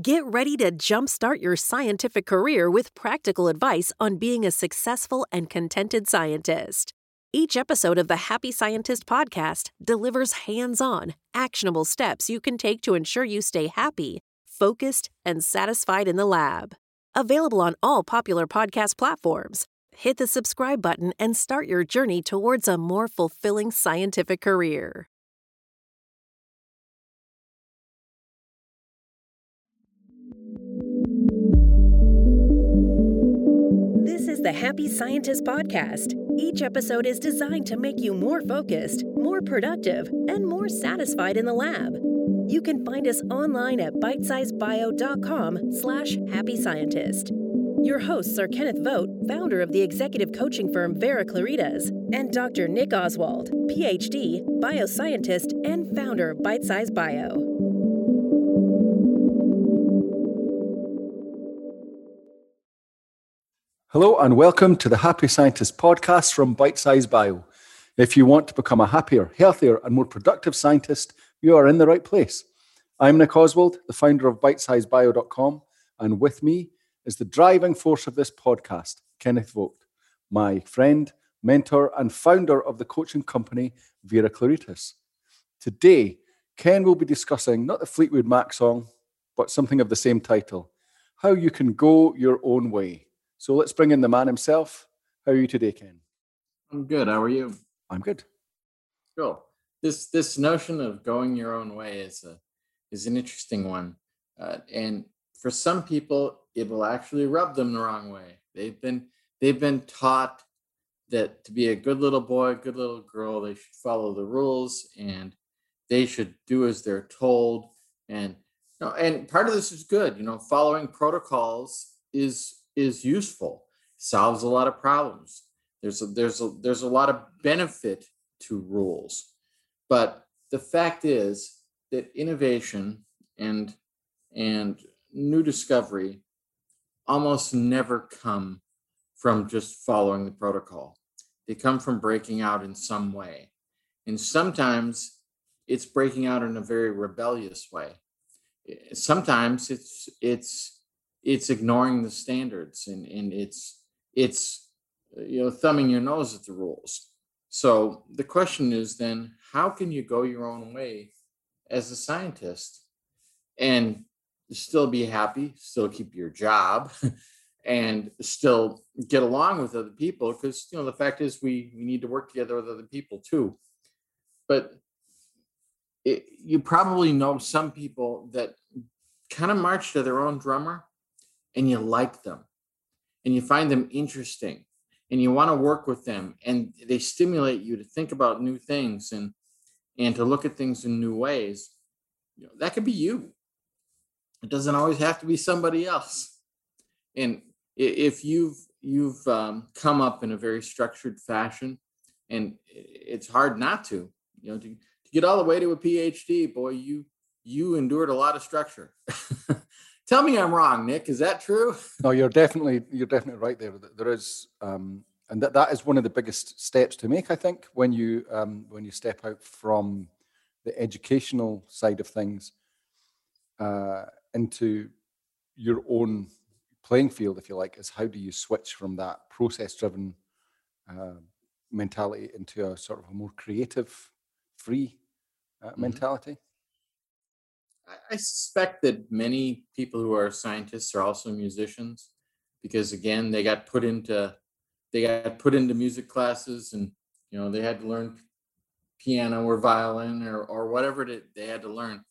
Get ready to jumpstart your scientific career with practical advice on being a successful and contented scientist. Each episode of the Happy Scientist podcast delivers hands on, actionable steps you can take to ensure you stay happy, focused, and satisfied in the lab. Available on all popular podcast platforms. Hit the subscribe button and start your journey towards a more fulfilling scientific career. The Happy Scientist Podcast. Each episode is designed to make you more focused, more productive, and more satisfied in the lab. You can find us online at bitesizebio.com slash happy scientist. Your hosts are Kenneth Vogt, founder of the executive coaching firm Vera Claritas, and Dr. Nick Oswald, PhD, bioscientist, and founder of Bite Size Bio. Hello and welcome to the Happy Scientist podcast from Bite Size Bio. If you want to become a happier, healthier, and more productive scientist, you are in the right place. I'm Nick Oswald, the founder of bitesizebio.com, and with me is the driving force of this podcast, Kenneth Vogt, my friend, mentor, and founder of the coaching company Vera Claritas. Today, Ken will be discussing not the Fleetwood Mac song, but something of the same title How You Can Go Your Own Way. So let's bring in the man himself. How are you today, Ken? I'm good. How are you? I'm good. Cool. This this notion of going your own way is a is an interesting one, uh, and for some people, it will actually rub them the wrong way. They've been they've been taught that to be a good little boy, good little girl, they should follow the rules and they should do as they're told. And you know, and part of this is good. You know, following protocols is is useful, solves a lot of problems. There's a, there's a, there's a lot of benefit to rules, but the fact is that innovation and and new discovery almost never come from just following the protocol. They come from breaking out in some way, and sometimes it's breaking out in a very rebellious way. Eh, sometimes it's it's it's ignoring the standards and, and it's it's you know thumbing your nose at the rules. So the question is then how can you go your own way as a scientist and still be happy still keep your job and still get along with other people? Because you know the fact is we, we need to work together with other people too. But it, you probably know some people that kind of march to their own drummer and you like them and you find them interesting and you want to work with them and they stimulate you to think about new things and and to look at things in new ways you know that could be you. It doesn't always have to be somebody else. And if you've you've um, come up in a very structured fashion and it's hard not to you know to, to get all the way to a phd boy you you endured a lot of structure Tell me I'm wrong, Nick. Is that true? No, you're definitely you're definitely right there. There is, um, and that, that is one of the biggest steps to make. I think when you um, when you step out from the educational side of things uh, into your own playing field, if you like, is how do you switch from that process-driven uh, mentality into a sort of a more creative, free uh, mm-hmm. mentality. I suspect that many people who are scientists are also musicians because again they got put into they got put into music classes and you know they had to learn piano or violin or or whatever they had to learn.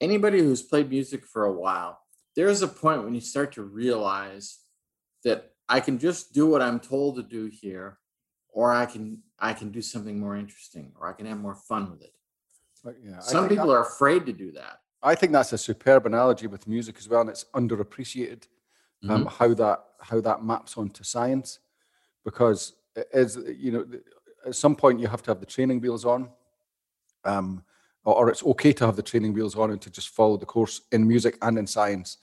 Anybody who's played music for a while there's a point when you start to realize that i can just do what i'm told to do here or i can i can do something more interesting or i can have more fun with it yeah, Some people that, are afraid to do that. I think that's a superb analogy with music as well, and it's underappreciated um, mm-hmm. how that how that maps onto science, because as you know at some point you have to have the training wheels on, um, or, or it's okay to have the training wheels on and to just follow the course in music and in science.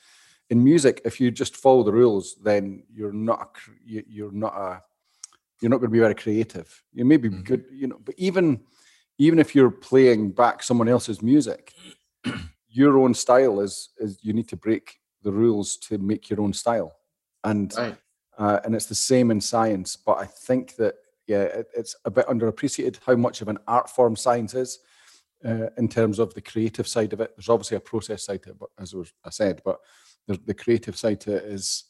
In music, if you just follow the rules, then you're not a, you're not a you're not going to be very creative. You may be mm-hmm. good, you know, but even even if you're playing back someone else's music, your own style is is you need to break the rules to make your own style, and Right. uh, and it's the same in science. But I think that yeah, it, it's a bit underappreciated how much of an art form science is uh, in terms of the creative side of it. There's obviously a process side to it, but as I said, but the, the creative side to it is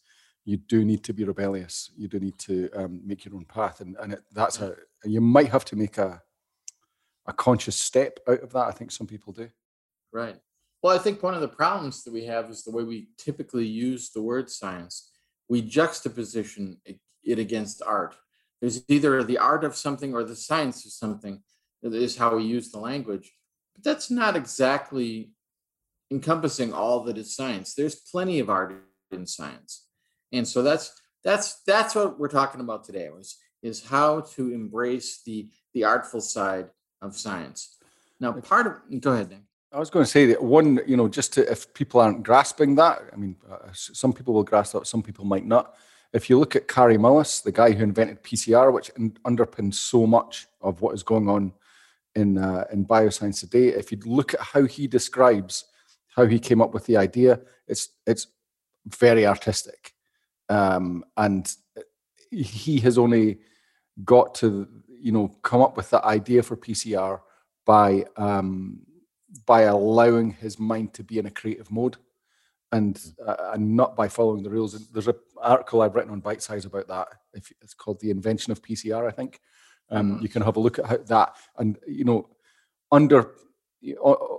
you do need to be rebellious. You do need to um, make your own path, and and it, that's a you might have to make a a conscious step out of that. I think some people do. Right. Well, I think one of the problems that we have is the way we typically use the word science. We juxtaposition it- against art. There's either the art of something or the science of something. That is how we use the language. But that's not exactly encompassing all that is science. There's plenty of art in science. And so that's that's that's what we're talking about today is, is how to embrace the the artful side of science. Now, part of go ahead, Nick. I was going to say that one, you know, just to if people aren't grasping that, I mean, uh, some people will grasp that, some people might not. If you look at Kary Mullis, the guy who invented PCR, which un- underpins so much of what is going on in uh, in bioscience today, if you look at how he describes how he came up with the idea, it's it's very artistic, um, and he has only got to you know come up with that idea for PCR by um, by allowing his mind to be in a creative mode and uh, and not by following the rules. And There's an article I've written on Bite Size about that. If it's called "The Invention of PCR," I think um, Mhm. you can have a look at how that. And you know, under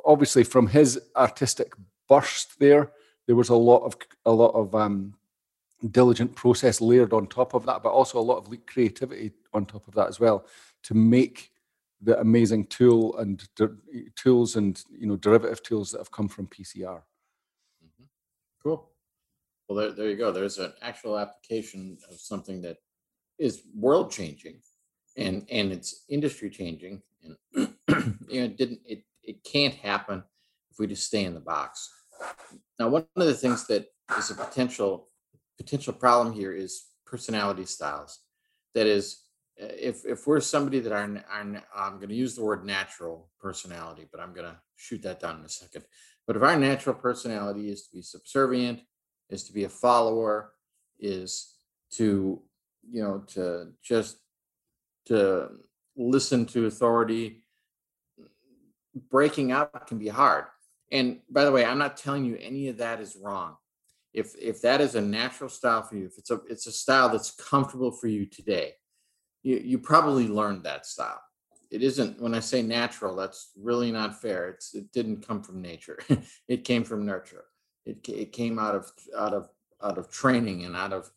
obviously from his artistic burst there, there was a lot of a lot of um, diligent process layered on top of that, but also a lot of le- creativity on top of that as well to make the amazing tool and de- tools and you know derivative tools that have come from PCR. Mhm. Cool. Well, there, there you go. There's an actual application of something that is world changing, and and it's industry changing, and you know, it didn't it it can't happen if we just stay in the box. Now, one of the things that is a potential potential problem here is personality styles. That is, uh, if if we're somebody that are, are I'm going to use the word natural personality, but I'm going to shoot that down in a second. But if our natural personality is to be subservient, is to be a follower, is to, you know, to just to listen to authority, breaking out can be hard. And by the way, I'm not telling you any of that is wrong. If if that is a natural style for you, if it's a it's a style that's comfortable for you today, you you probably learned that style. It isn't when i say natural that's really not fair. It's it didn't come from nature. It came from nurture. It, it came out of out of out of training and out of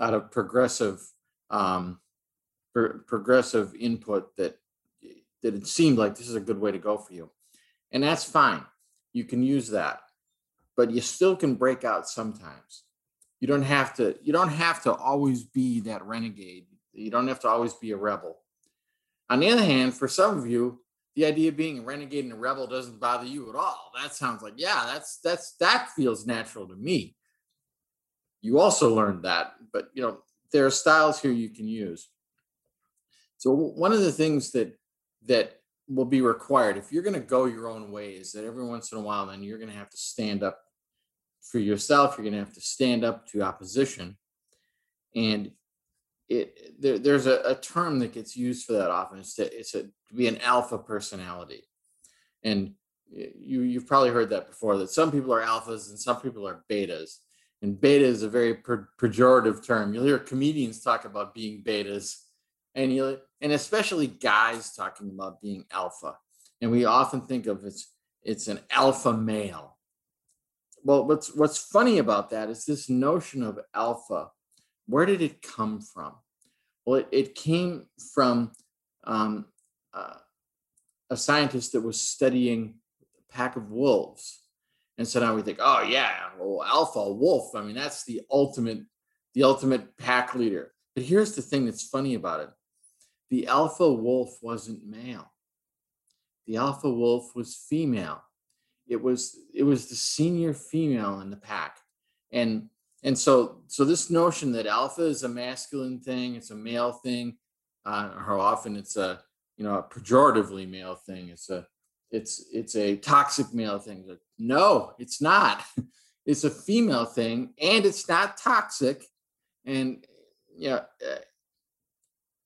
out of progressive um pro- progressive input that that it seemed like this is a good way to go for you. And that's fine. You can use that but you still can break out sometimes you don't have to you don't have to always be that renegade you don't have to always be a rebel on the other hand, for some of you, the idea of being a renegade and a rebel doesn't bother you at all. That sounds like, yeah, that's that's that feels natural to me. You also learned that, but you know, there are styles here you can use. So one of the things that that will be required if you're going to go your own way is that every once in a while then you're going to have to stand up for yourself you're going to have to stand up to opposition and it there, there's a, a term that gets used for that often. It's to, it's a, to be an alpha personality, and you you've probably heard that before. That some people are alphas and some people are betas, and beta is a very pejorative term. You'll hear comedians talk about being betas, and you and especially guys talking about being alpha, and we often think of it's it's an alpha male. Well, what's what's funny about that is this notion of alpha where did it come from? Well, it, it came from um, uh, a scientist that was studying a pack of wolves. And so now we think, oh yeah, well, alpha wolf. I mean, that's the ultimate, the ultimate pack leader. But here's the thing that's funny about it: the alpha wolf wasn't male. The alpha wolf was female. It was it was the senior female in the pack, and and so so this notion that alpha is a masculine thing it's a male thing uh, or often it's a you know a pejoratively male thing it's a it's it's a toxic male thing. No, it's not. It's a female thing, and it's not toxic. And yeah, uh,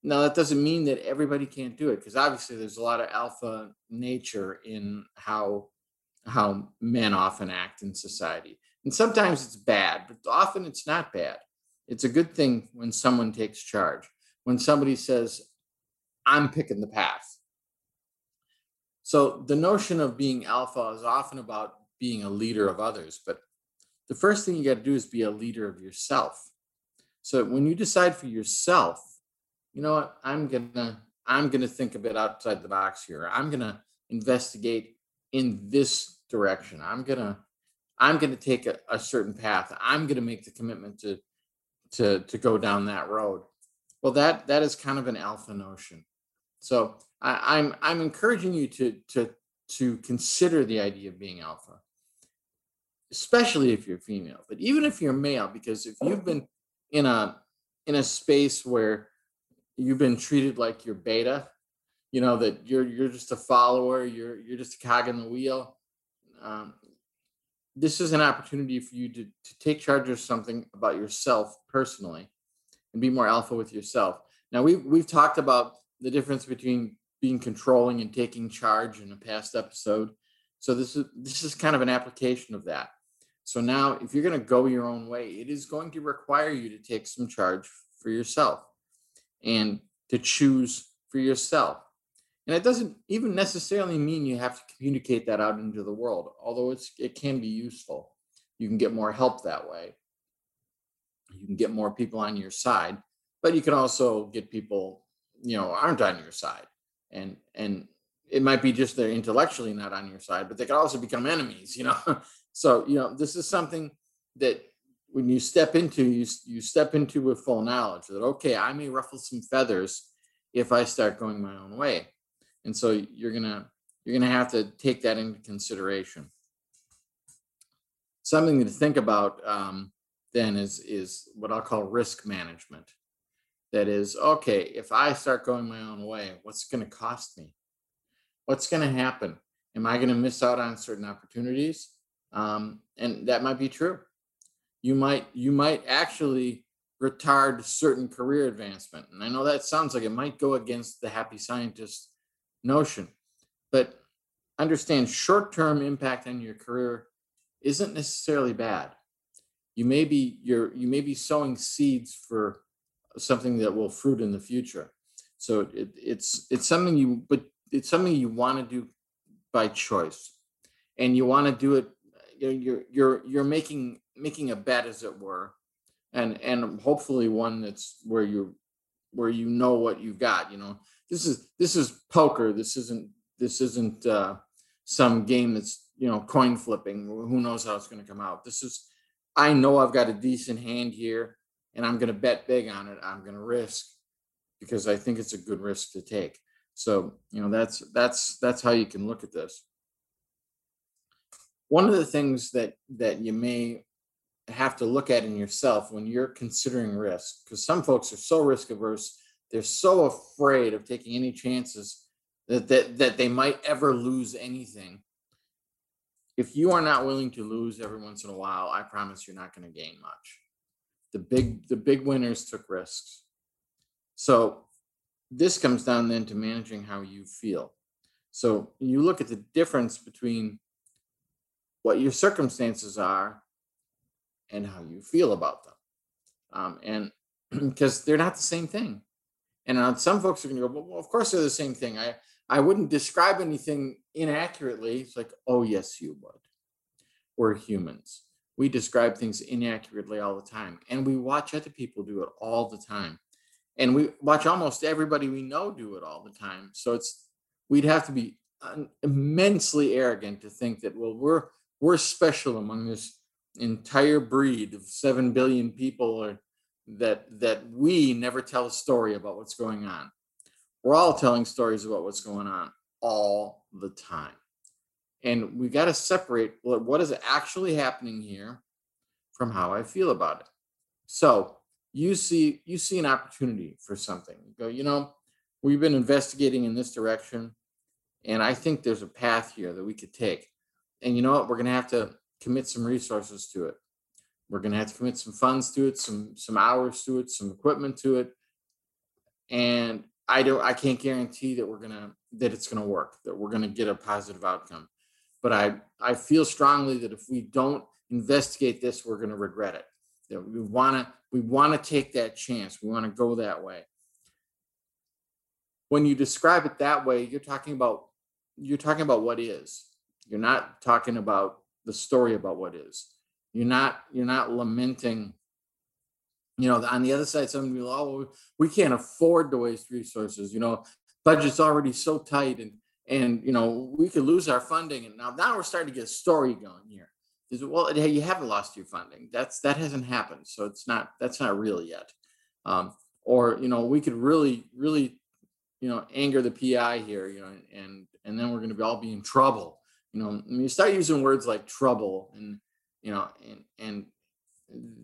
now that doesn't mean that everybody can't do it, because obviously there's a lot of alpha nature in how how men often act in society. And sometimes it's bad, but often it's not bad. It's a good thing when someone takes charge. When somebody says, "I'm picking the path." So the notion of being alpha is often about being a leader of others, but the first thing you got to do is be a leader of yourself. So when you decide for yourself, you know what, I'm gonna I'm gonna think a bit outside the box here. I'm gonna investigate in this direction. I'm gonna I'm gonna take a, a certain path. I'm gonna make the commitment to to to go down that road. Well, that that is kind of an alpha notion. So I, I'm I'm encouraging you to to to consider the idea of being alpha, especially if you're female, but even if you're male, because if you've been in a in a space where you've been treated like you're beta, you know that you're you're just a follower, you're you're just a cog in the wheel. Um, this is an opportunity for you to, to take charge of something about yourself personally and be more alpha with yourself. Now we've we've talked about the difference between being controlling and taking charge in a past episode. So this is this is kind of an application of that. So now if you're going to go your own way, it is going to require you to take some charge for yourself and to choose for yourself. And it doesn't even necessarily mean you have to communicate that out into the world, although it's it can be useful. You can get more help that way. You can get more people on your side, but you can also get people, you know, aren't on your side and and it might be just they're intellectually not on your side, but they could also become enemies, you know. so you know this is something that when you step into you you step into with full knowledge that okay, I may ruffle some feathers if I start going my own way, and so you're gonna you're gonna have to take that into consideration. Something to think about um, then is is what I'll call risk management. That is okay if i start going my own way what's going to cost me? What's going to happen? Am i going to miss out on certain opportunities? Um, and that might be true. You might you might actually retard certain career advancement. And i know that sounds like it might go against the happy scientist notion but understand short-term impact on your career isn't necessarily bad you may be you're you may be sowing seeds for something that will fruit in the future. So it, it's it's something you but it's something you want to do by choice, and you want to do it. You know, you're you're you're making making a bet, as it were, and and hopefully one that's where you where you know what you've got. You know, this is this is poker. This isn't this isn't uh, some game that's you know coin flipping. Who knows how it's going to come out? This is I know I've got a decent hand here and I'm going to bet big on it. I'm going to risk because I think it's a good risk to take. So, you know, that's that's that's how you can look at this. One of the things that that you may have to look at in yourself when you're considering risk because some folks are so risk averse, they're so afraid of taking any chances that that that they might ever lose anything. If you are not willing to lose every once in a while, I promise you're not going to gain much. The big the big winners took risks. So this comes down then to managing how you feel. So you look at the difference between what your circumstances are and how you feel about them. Um, and because they're not the same thing and uh, some folks are going to go well of course they're the same thing. I i wouldn't describe anything inaccurately. It's like oh yes you would. We're humans. We describe things inaccurately all the time and we watch other people do it all the time. And we watch almost everybody we know do it all the time. So it's we'd have to be immensely arrogant to think that well we're we're special among this entire breed of 7 billion people or that that we never tell a story about what's going on we're all telling stories about what's going on all the time and we got to separate what is actually happening here from how I feel about it. So you see, you see an opportunity for something. You go, you know, we've been investigating in this direction, And I think there's a path here that we could take. And you know what? We're going to have to commit some resources to it. We're going to have to commit some funds to it, some some hours to it, some equipment to it. And I don't I can't guarantee that we're to that it's going to work, that we're going to get a positive outcome. But I I feel strongly that if we don't investigate this, we're going to regret it. That we want to we want to take that chance. We want to go that way. When you describe it that way, you're talking about you're talking about what is. You're not talking about the story about what is. You're not you're not lamenting. You know, on the other side, some people, oh, we can't afford to waste resources. You know, budget's already so tight, and and you know we could lose our funding. And now now we're starting to get a story going here. Is well, hey, you haven't lost your funding. That's that hasn't happened, so it's not that's not real yet. Um, or you know, we could really really you know anger the PI here, you know, and and then we're going to be all be in trouble you know when you start using words like trouble and you know and and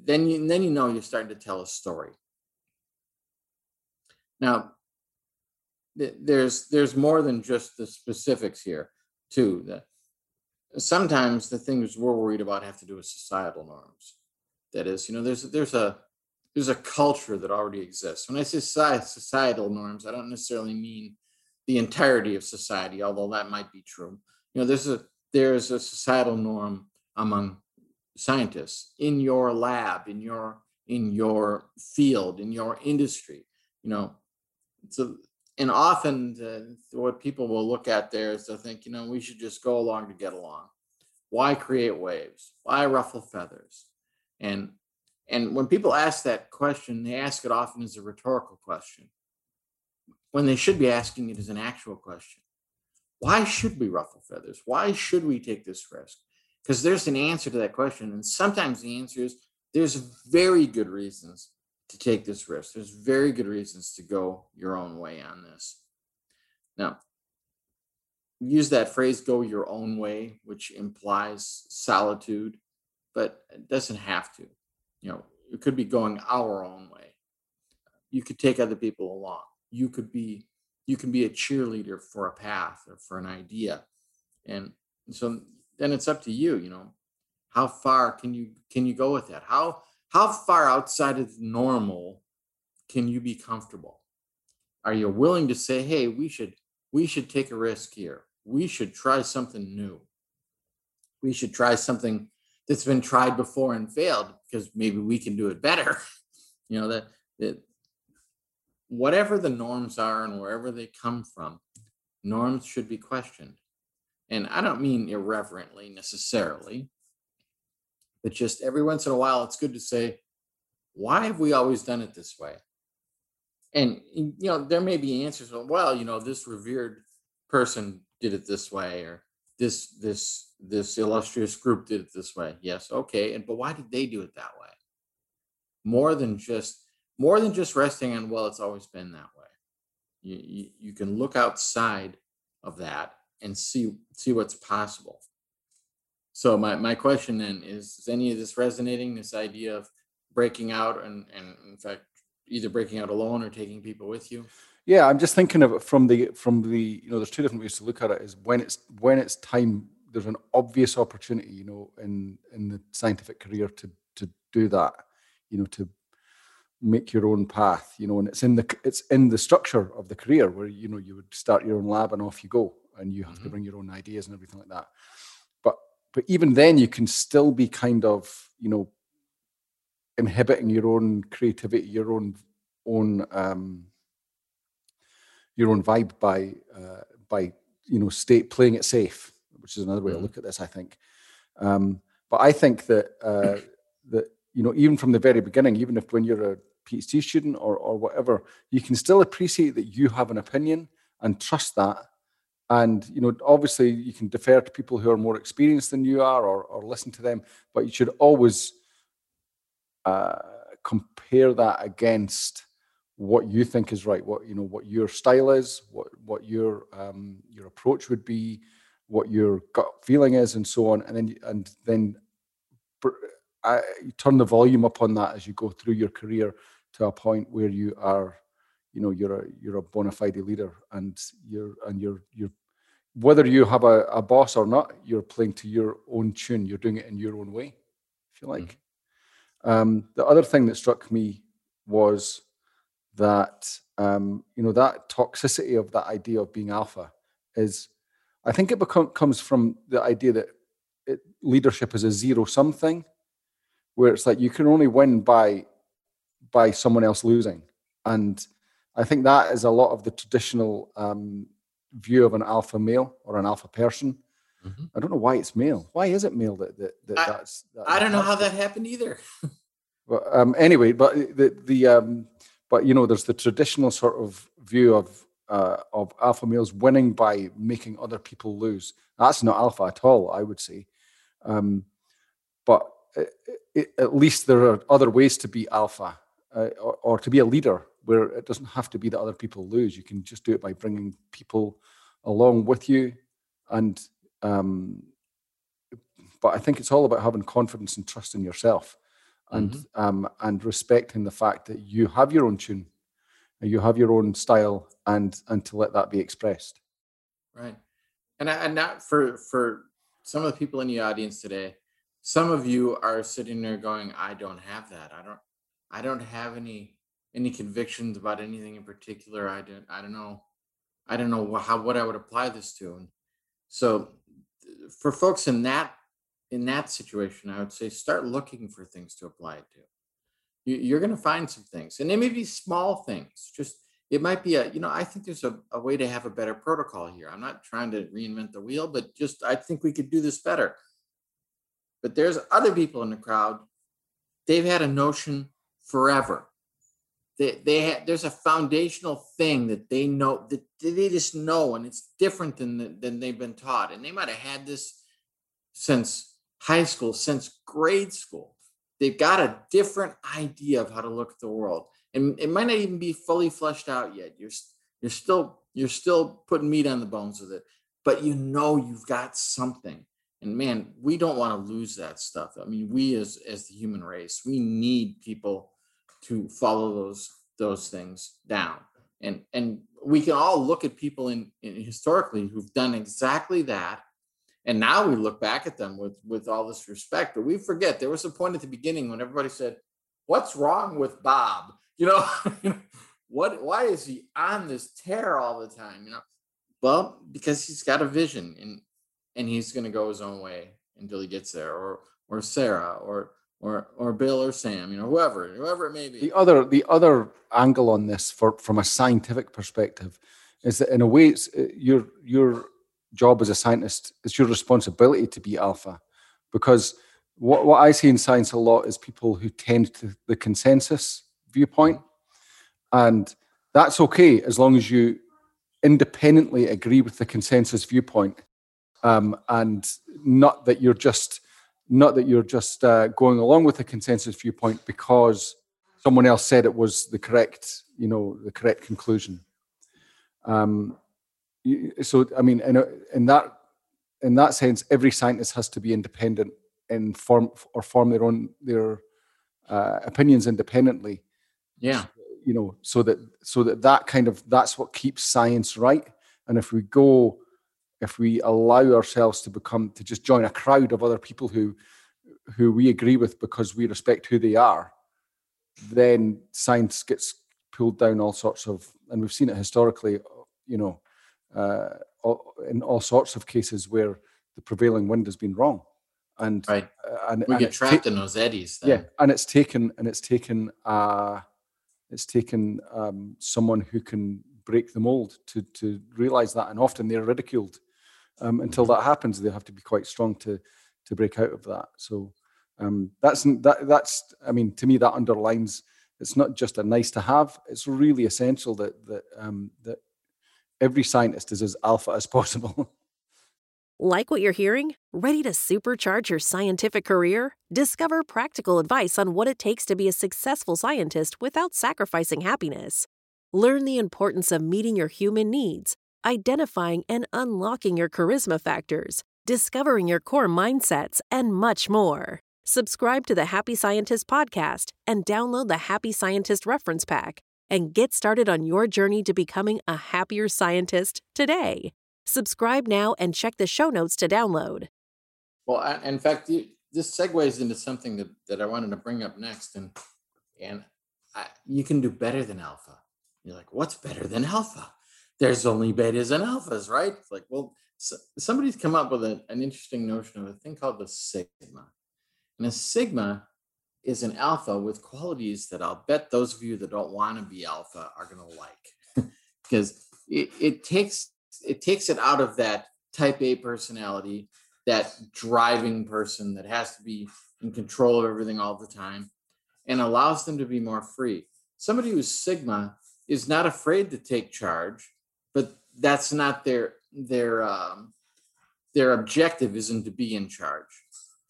then you then you know you're starting to tell a story. Now there's there's more than just the specifics here too that sometimes the things we're worried about have to do with societal norms. That is you know there's there's a there's a culture that already exists. When i say societal norms i don't necessarily mean the entirety of society although that might be true. You know there's a there's a societal norm among scientists in your lab in your in your field in your industry you know? So and often the, what people will look at there is they'll think you know we should just go along to get along. Why create waves? Why ruffle feathers? And and when people ask that question they ask it often as a rhetorical question when they should be asking it as an actual question. Why should we ruffle feathers? Why should we take this risk? Because there's an answer to that question. And sometimes the answer is there's very good reasons to take this risk. There's very good reasons to go your own way on this. Now, use that phrase go your own way, which implies solitude, but it doesn't have to. You know, it could be going our own way. You could take other people along. You could be you can be a cheerleader for a path or for an idea and so then it's up to you you know. How far can you can you go with that? How how far outside of normal can you be comfortable? Are you willing to say hey we should we should take a risk here. We should try something new. We should try something that's been tried before and failed because maybe we can do it better. You know that, that whatever the norms are and wherever they come from, norms should be questioned. And I don't mean irreverently necessarily, but just every once in a while, it's good to say, why have we always done it this way? And, you know, there may be answers, well, you know, this revered person did it this way, or this, this, this illustrious group did it this way. Yes, okay. And, but why did they do it that way? More than just more than just resting on well it's always been that way you, you, you can look outside of that and see see what's possible. So my, my question then is is any of this resonating this idea of breaking out and and in fact either breaking out alone or taking people with you? Yeah i'm just thinking of it from the from the you know there's two different ways to look at it is when it's when it's time there's an obvious opportunity you know in in the scientific career to to do that you know to make your own path you know and it's in the it's in the structure of the career where you know you would start your own lab and off you go and you have mm-hmm. to bring your own ideas and everything like that but but even then you can still be kind of you know inhibiting your own creativity your own own um your own vibe by uh by you know state playing it safe which is another way mm-hmm. to look at this i think um but i think that uh that you know even from the very beginning even if when you're a PhD student or, or whatever, you can still appreciate that you have an opinion and trust that. And you know, obviously, you can defer to people who are more experienced than you are, or, or listen to them. But you should always uh, compare that against what you think is right. What you know, what your style is, what what your um, your approach would be, what your gut feeling is, and so on. And then and then I, you turn the volume up on that as you go through your career to a point where you are, you know, you're a you're a bona fide leader and you're and you're you're whether you have a, a boss or not, you're playing to your own tune. You're doing it in your own way, if you like. Mm-hmm. Um, the other thing that struck me was that um, you know that toxicity of that idea of being alpha is, I think it become, comes from the idea that it, leadership is a zero sum thing, where it's like you can only win by by someone else losing, and I think that is a lot of the traditional um, view of an alpha male or an alpha person. Mm-hmm. I don't know why it's male. Why is it male that, that, that I, that's? That I don't know how that happened either. well, um, anyway, but the the um, but you know, there's the traditional sort of view of uh, of alpha males winning by making other people lose. That's not alpha at all, I would say. Um, but it, it, at least there are other ways to be alpha uh, or, or to be a leader where it doesn't have to be that other people lose. You can just do it by bringing people along with you. And, um, but I think it's all about having confidence and trust in yourself and, mm-hmm. um, and respecting the fact that you have your own tune, you have your own style and, and to let that be expressed. Right. And, and not for, for some of the people in the audience today, some of you are sitting there going, I don't have that. I don't, I don't have any any convictions about anything in particular. I don't I don't know. I don't know how what I would apply this to. And so for folks in that in that situation, I would say start looking for things to apply it to. You, are going to find some things, and they may be small things. Just it might be a you know I think there's a, a way to have a better protocol here. I'm not trying to reinvent the wheel, but just I think we could do this better. But there's other people in the crowd. They've had a notion forever they, they have, there's a foundational thing that they know that they just know and it's different than the, than they've been taught. And they might have had this since high school since grade school. They've got a different idea of how to look at the world. And it might not even be fully fleshed out yet. You're you're still you're still putting meat on the bones with it. But you know you've got something. And man we don't want to lose that stuff. I mean we as as the human race we need people to follow those those things down. And and we can all look at people in, in historically who've done exactly that. And now we look back at them with with all this respect, but we forget there was a point at the beginning when everybody said, "What's wrong with Bob?" You know, what? Why is he on this tear all the time? You know, well, because he's got a vision and and he's going to go his own way until he gets there, or or Sarah, or or or Bill or Sam, you know, whoever, whoever it may be. The other the other angle on this, for from a scientific perspective, is that in a way, it's uh, your your job as a scientist, it's your responsibility to be alpha, because what what I see in science a lot is people who tend to the consensus viewpoint, and that's okay as long as you independently agree with the consensus viewpoint, um, and not that you're just not that you're just uh, going along with the consensus viewpoint because someone else said it was the correct, you know, the correct conclusion. Um, so, I mean, in, a, in that in that sense, every scientist has to be independent and form or form their own their uh, opinions independently. Yeah, you know, so that so that that kind of that's what keeps science right. And if we go if we allow ourselves to become to just join a crowd of other people who who we agree with because we respect who they are, then science gets pulled down all sorts of, and we've seen it historically, you know, uh, in all sorts of cases where the prevailing wind has been wrong, and right. Uh, and we and get trapped ta- in those eddies. Then. Yeah, and it's taken and it's taken uh, it's taken um, someone who can break the mold to to realize that, and often they're ridiculed um, until that happens, they have to be quite strong to to break out of that. So um, that's that that's I mean to me that underlines it's not just a nice to have. It's really essential that that um, that every scientist is as alpha as possible. Like what you're hearing? Ready to supercharge your scientific career? Discover practical advice on what it takes to be a successful scientist without sacrificing happiness. Learn the importance of meeting your human needs identifying and unlocking your charisma factors, discovering your core mindsets, and much more. Subscribe to the Happy Scientist podcast and download the Happy Scientist reference pack and get started on your journey to becoming a happier scientist today. Subscribe now and check the show notes to download. Well, I, in fact, you, this segues into something that, that I wanted to bring up next, and and I, you can do better than alpha. You're like, what's better than alpha? There's only betas and alphas, right? It's like, well, so, somebody's come up with a, an interesting notion of a thing called the sigma, and a sigma is an alpha with qualities that I'll bet those of you that don't want to be alpha are going to like, because it, it takes it takes it out of that type A personality, that driving person that has to be in control of everything all the time, and allows them to be more free. Somebody who's Sigma is not afraid to take charge, but that's not their their um, their objective isn't to be in charge.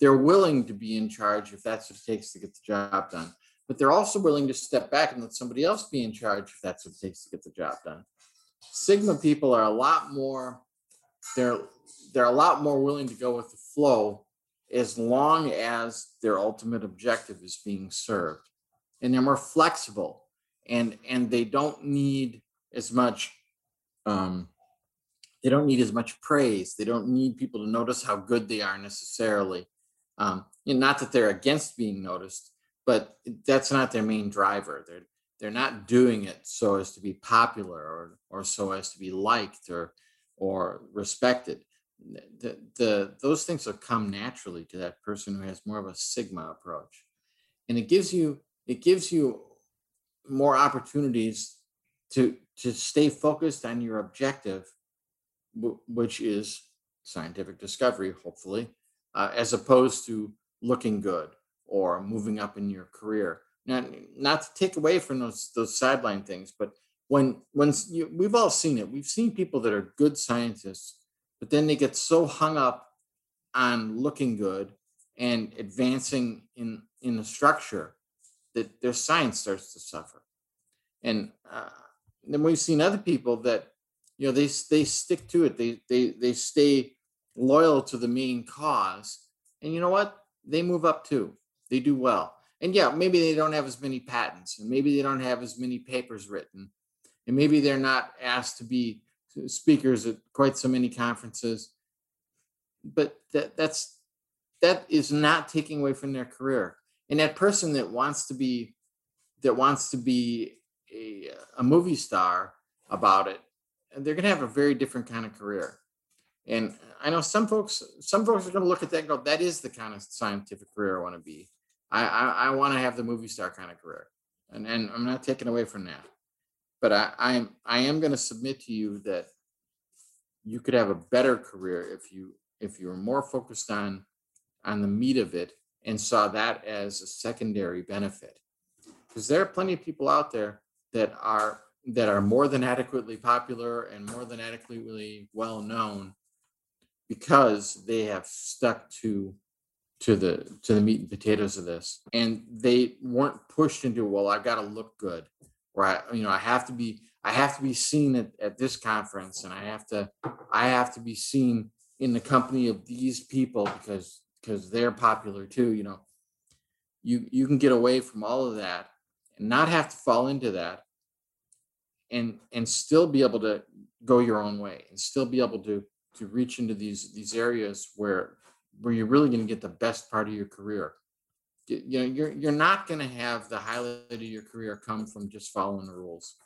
They're willing to be in charge if that's what it takes to get the job done. But they're also willing to step back and let somebody else be in charge if that's what it takes to get the job done. Sigma people are a lot more they're they're a lot more willing to go with the flow as long as their ultimate objective is being served. And they're more flexible and and they don't need as much um, they don't need as much praise. They don't need people to notice how good they are necessarily. Um, and not that they're against being noticed, but that's not their main driver. They're they're not doing it so as to be popular or or so as to be liked or or respected. The, the those things will come naturally to that person who has more of a sigma approach, and it gives you it gives you more opportunities to to stay focused on your objective, which is scientific discovery, hopefully, uh, as opposed to looking good or moving up in your career. Not, not to take away from those those sideline things, but when when you, we've all seen it, we've seen people that are good scientists, but then they get so hung up on looking good and advancing in in the structure that their science starts to suffer. And uh, then we've seen other people that you know they they stick to it. They they they stay loyal to the main cause, and you know what? They move up too. They do well. And yeah, maybe they don't have as many patents, and maybe they don't have as many papers written, and maybe they're not asked to be speakers at quite so many conferences. But that that's that is not taking away from their career. And that person that wants to be that wants to be a, a movie star about it, they're going to have a very different kind of career. And I know some folks, some folks are going to look at that and go, "That is the kind of scientific career I want to be. I I, I want to have the movie star kind of career." And and I'm not taking away from that, but I I'm I am going to submit to you that you could have a better career if you if you were more focused on on the meat of it and saw that as a secondary benefit because there are plenty of people out there that are that are more than adequately popular and more than adequately well known because they have stuck to to the to the meat and potatoes of this. And they weren't pushed into well i've got to look good or i you know i have to be i have to be seen at, at this conference and i have to i have to be seen in the company of these people because because they're popular too you know? You you can get away from all of that and not have to fall into that and and still be able to go your own way and still be able to to reach into these these areas where where you're really going to get the best part of your career. You know you're you're not going to have the highlight of your career come from just following the rules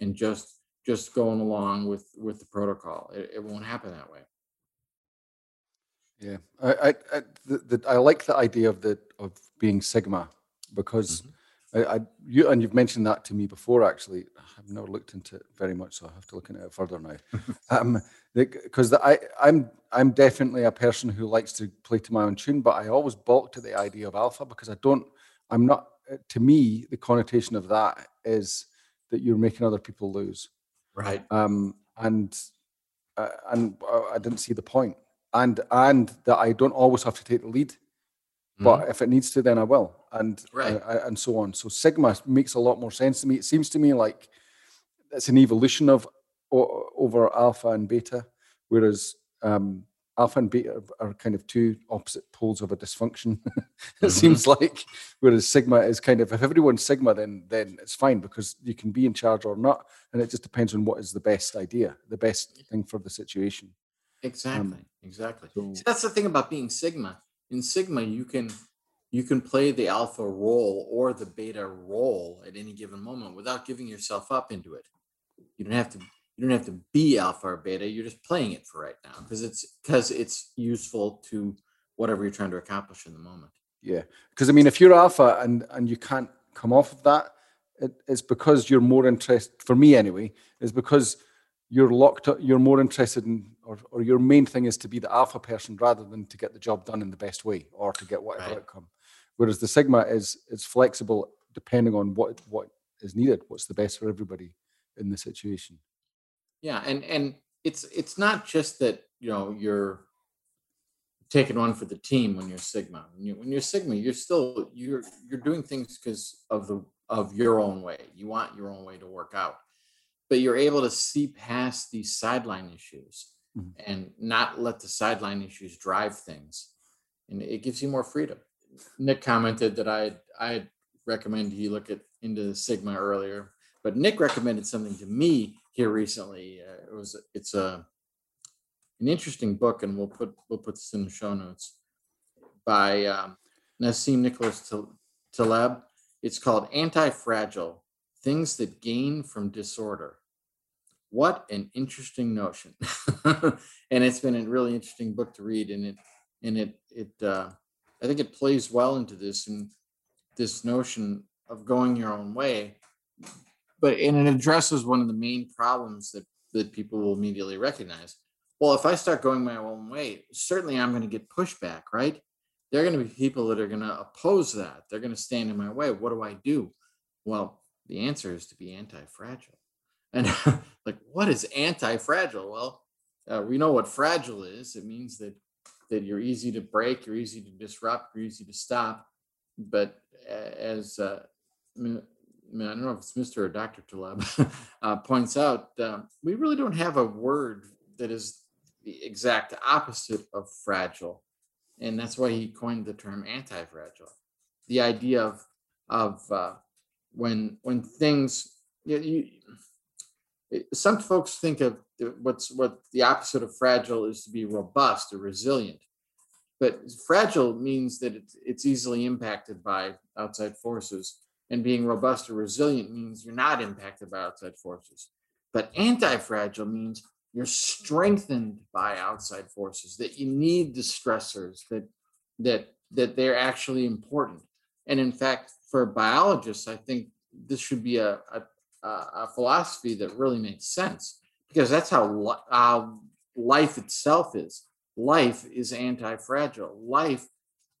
and just just going along with with the protocol. It, it won't happen that way. Yeah. I i I, the, the, I like the idea of the of being sigma because mm-hmm I, I, you and you've mentioned that to me before. Actually, I've never looked into it very much, so I have to look into it further now. um, because I, I'm, I'm definitely a person who likes to play to my own tune, but I always balked at the idea of alpha because I don't. I'm not. Uh, to me, the connotation of that is that you're making other people lose. Right. Um, and uh, and uh, I didn't see the point, and and that I don't always have to take the lead but mm-hmm. if it needs to, then I will, and right. uh, and so on. So sigma makes a lot more sense to me. It seems to me like it's an evolution of o- over alpha and beta, whereas um, alpha and beta are kind of two opposite poles of a dysfunction. it mm-hmm. seems like Whereas Sigma is kind of if everyone's Sigma, then then it's fine because you can be in charge or not, and it just depends on what is the best idea, the best thing for the situation. Exactly, um, exactly. So, that's the thing about being Sigma. In Sigma, you can you can play the alpha role or the beta role at any given moment without giving yourself up into it. You don't have to you don't have to be alpha or beta. You're just playing it for right now because it's because it's useful to whatever you're trying to accomplish in the moment. Yeah, because I mean, if you're alpha and and you can't come off of that, it, it's because you're more interested. For me, anyway, is because you're locked. Up, you're more interested in, or or your main thing is to be the alpha person rather than to get the job done in the best way or to get whatever right. outcome. Whereas the sigma is is flexible depending on what what is needed, what's the best for everybody in the situation. Yeah, and and it's it's not just that you know you're taking one for the team when you're sigma when, you, when you're sigma you're still you're you're doing things because of the of your own way you want your own way to work out but you're able to see past these sideline issues mm-hmm. and not let the sideline issues drive things and it gives you more freedom nick commented that i i recommend you look at into sigma earlier but nick recommended something to me here recently uh, it was it's a an interesting book, and we'll put we'll put this in the show notes by um, Nassim Nicholas Taleb. It's called Anti-Fragile: Things That Gain from Disorder. What an interesting notion, and it's been a really interesting book to read, and it and it it uh, I think it plays well into this and this notion of going your own way, but and it addresses one of the main problems that that people will immediately recognize well, if I start going my own way, certainly I'm going to get pushback, right? There are going to be people that are going to oppose that. They're going to stand in my way. What do I do? Well, the answer is to be anti fragile. And like, what is anti fragile? Well, uh, we know what fragile is. It means that that you're easy to break, you're easy to disrupt, you're easy to stop. But as uh, I, mean, I don't know if it's Mr. or Dr. Taleb uh, points out, um, we really don't have a word that is the exact opposite of fragile. And that's why he coined the term anti-fragile. The idea of of uh, when when things you, you, some folks think of what's what the opposite of fragile is to be robust or resilient. But fragile means that it's, it's easily impacted by outside forces and being robust or resilient means you're not impacted by outside forces. But anti-fragile means you're strengthened by outside forces that you need the stressors that that that they're actually important. And in fact for biologists i think this should be a, a, a philosophy that really makes sense because that's how uh, life itself is life is anti-fragile life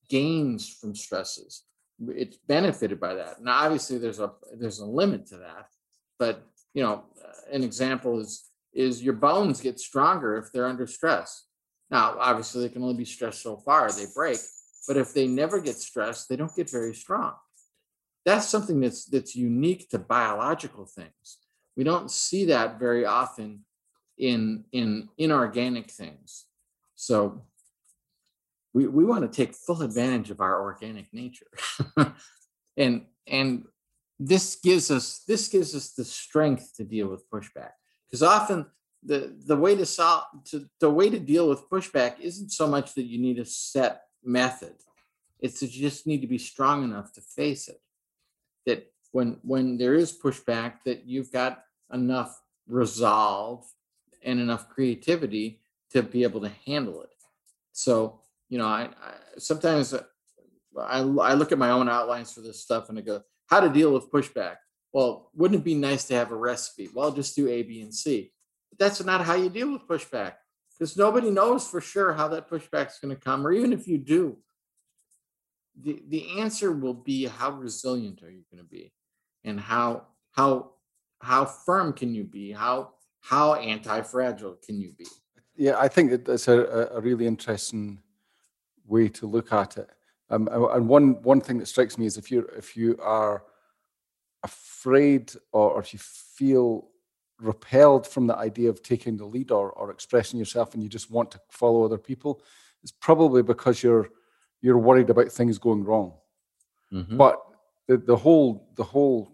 gains from stresses it's benefited by that now obviously there's a there's a limit to that but you know an example is is your bones get stronger if they're under stress. Now, obviously, they can only be stressed so far, they break. But if they never get stressed, they don't get very strong. That's something that's that's unique to biological things. We don't see that very often in in inorganic things. So we, we want to take full advantage of our organic nature. and and this gives us this gives us the strength to deal with pushback because often the the way to solve to, the way to deal with pushback isn't so much that you need a set method it's that you just need to be strong enough to face it that when when there is pushback that you've got enough resolve and enough creativity to be able to handle it so you know i, I sometimes uh, I, I look at my own outlines for this stuff and i go how to deal with pushback well, wouldn't it be nice to have a recipe? Well, just do A, B, and C. But that's not how you deal with pushback because nobody knows for sure how that pushback is going to come, or even if you do, the, the answer will be how resilient are you going to be? And how how how firm can you be? How how anti-fragile can you be? Yeah i think that's a, a really interesting way to look at it. Um, and one one thing that strikes me is if you if you are afraid or, or if you feel repelled from the idea of taking the lead or, or expressing yourself and you just want to follow other people, it's probably because you're you're worried about things going wrong. Mm-hmm. But the, the whole the whole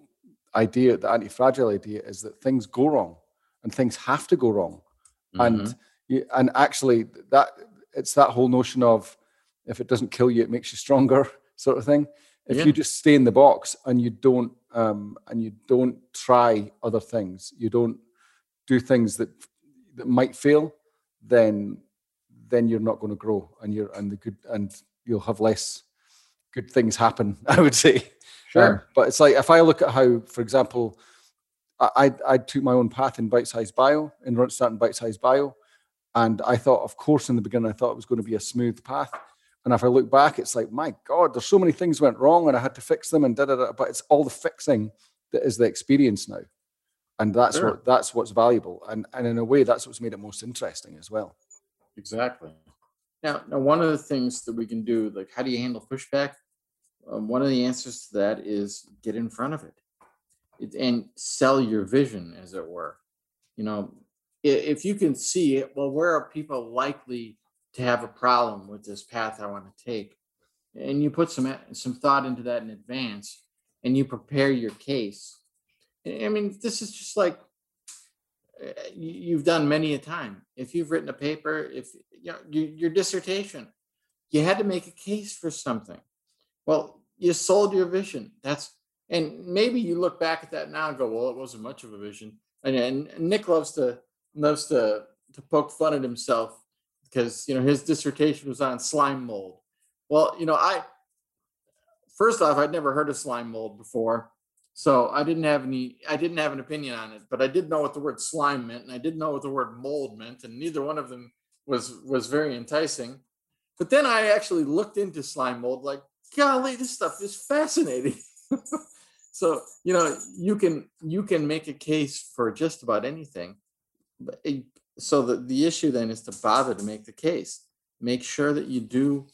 idea, the anti-fragile idea, is that things go wrong and things have to go wrong, mm-hmm. and and actually that it's that whole notion of if it doesn't kill you, it makes you stronger, sort of thing. If yeah. you just stay in the box and you don't um, and you don't try other things, you don't do things that that might fail, then then you're not going to grow, and you're and the good and you'll have less good things happen. I would say. Sure. Um, but it's like if I look at how, for example, I I took my own path in bite size bio in starting bite size bio, and I thought, of course, in the beginning, I thought it was going to be a smooth path. And if I look back, it's like, my God, there's so many things went wrong, and I had to fix them, and da da da. But it's all the fixing that is the experience now, and that's sure. what that's what's valuable, and and in a way, that's what's made it most interesting as well. Exactly. Now, now one of the things that we can do, like, how do you handle pushback? Um, one of the answers to that is get in front of it, it and sell your vision, as it were. You know, if you can see it, well, where are people likely to have a problem with this path I want to take? And you put some some thought into that in advance, and you prepare your case. I mean, this is just like Eh, you've done many a time. If you've written a paper, if you know your, your dissertation, you had to make a case for something. Well, you sold your vision. That's and maybe you look back at that now and go, well, it wasn't much of a vision. And, and Nick loves to loves to to poke fun at himself because you know his dissertation was on slime mold. Well, you know, I first off, I'd never heard of slime mold before, so I didn't have any. I didn't have an opinion on it, but I did know what the word slime meant, and I did know what the word mold meant, and neither one of them was was very enticing. But then I actually looked into slime mold, like, golly, this stuff is fascinating. so you know, you can you can make a case for just about anything so the, the issue then is to bother to make the case make sure that you do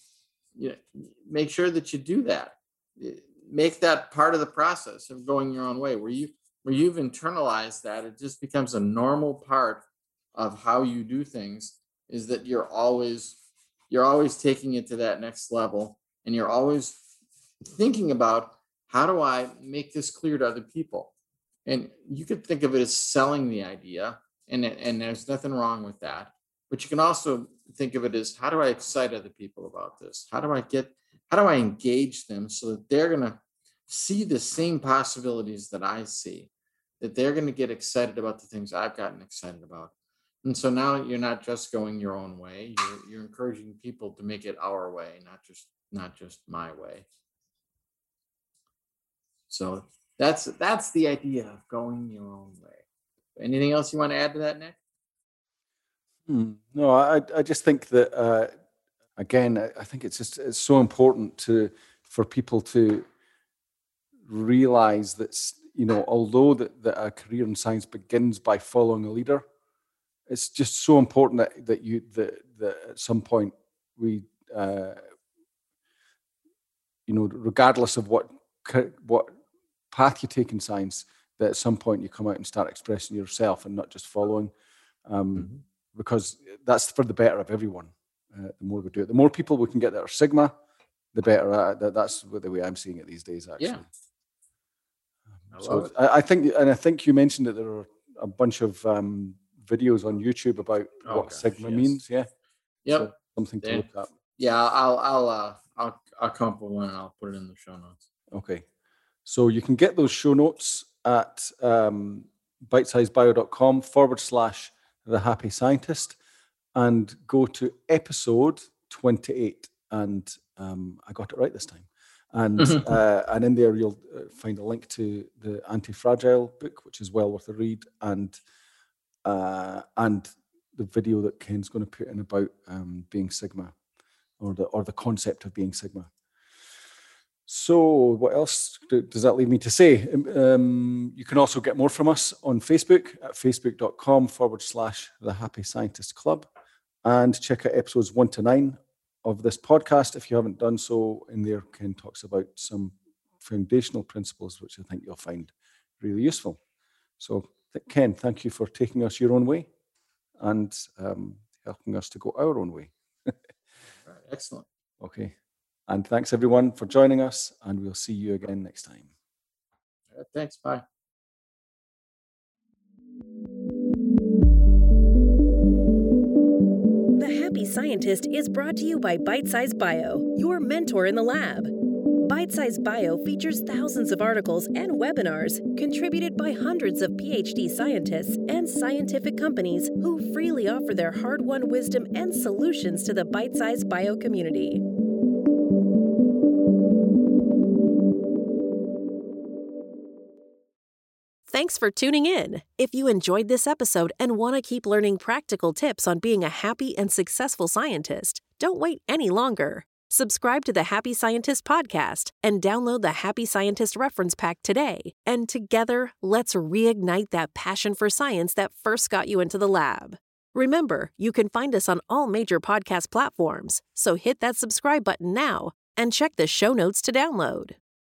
you know, make sure that you do that make that part of the process of going your own way where you where you've internalized that it just becomes a normal part of how you do things is that you're always you're always taking it to that next level and you're always thinking about how do i make this clear to other people? And you could think of it as selling the idea and and there's nothing wrong with that but you can also think of it as how do i excite other people about this? How do i get how do i engage them so that they're going to see the same possibilities that i see that they're going to get excited about the things i've gotten excited about and so now you're not just going your own way you're, you're encouraging people to make it our way not just not just my way so that's that's the idea of going your own way Anything else you want to add to that, Nick? Hmm. No, I I just think that uh, again, I think it's just it's so important to for people to realize that you know although that, that a career in science begins by following a leader, it's just so important that that you that, that at some point we uh, you know regardless of what what path you take in science that at some point you come out and start expressing yourself and not just following, um, mm-hmm. because that's for the better of everyone. Uh, the more we do it, the more people we can get that are Sigma, the better. Uh, that, that's the way I'm seeing it these days. Actually, yeah. I so I, I, think, and I think you mentioned that there are a bunch of um, videos on YouTube about oh, what gosh, Sigma yes. means. Yeah. Yep. So something to look at. Yeah, I'll I'll uh, I'll I'll come up with one and I'll put it in the show notes. Okay. So you can get those show notes at um, bitesizebio.com forward slash the happy scientist and go to episode 28. And um, I got it right this time. And uh, and in there you'll uh, find a link to the anti-fragile book, which is well worth a read, and uh, and the video that Ken's going to put in about um, being Sigma, or the or the concept of being Sigma. So, what else does that leave me to say? Um, um, you can also get more from us on Facebook at facebook.com forward slash the Happy Scientist Club and check out episodes one to nine of this podcast if you haven't done so. In there, Ken talks about some foundational principles, which I think you'll find really useful. So, Ken, thank you for taking us your own way and um, helping us to go our own way. Excellent. Okay. And thanks everyone for joining us, and we'll see you again next time. Thanks. Bye. Scientist is brought to you by Bite Size Bio, your mentor in the lab. Bite Size Bio features thousands of articles and webinars contributed by hundreds of PhD scientists and scientific companies who freely offer their hard won wisdom and solutions to the Bite Size Bio community. Thanks for tuning in. If you enjoyed this episode and want to keep learning practical tips on being a happy and successful scientist, don't wait any longer. Subscribe to the Happy Scientist podcast and download the Happy Scientist reference pack today. And together, let's reignite that passion for science that first got you into the lab. Remember, you can find us on all major podcast platforms, so hit that subscribe button now and check the show notes to download.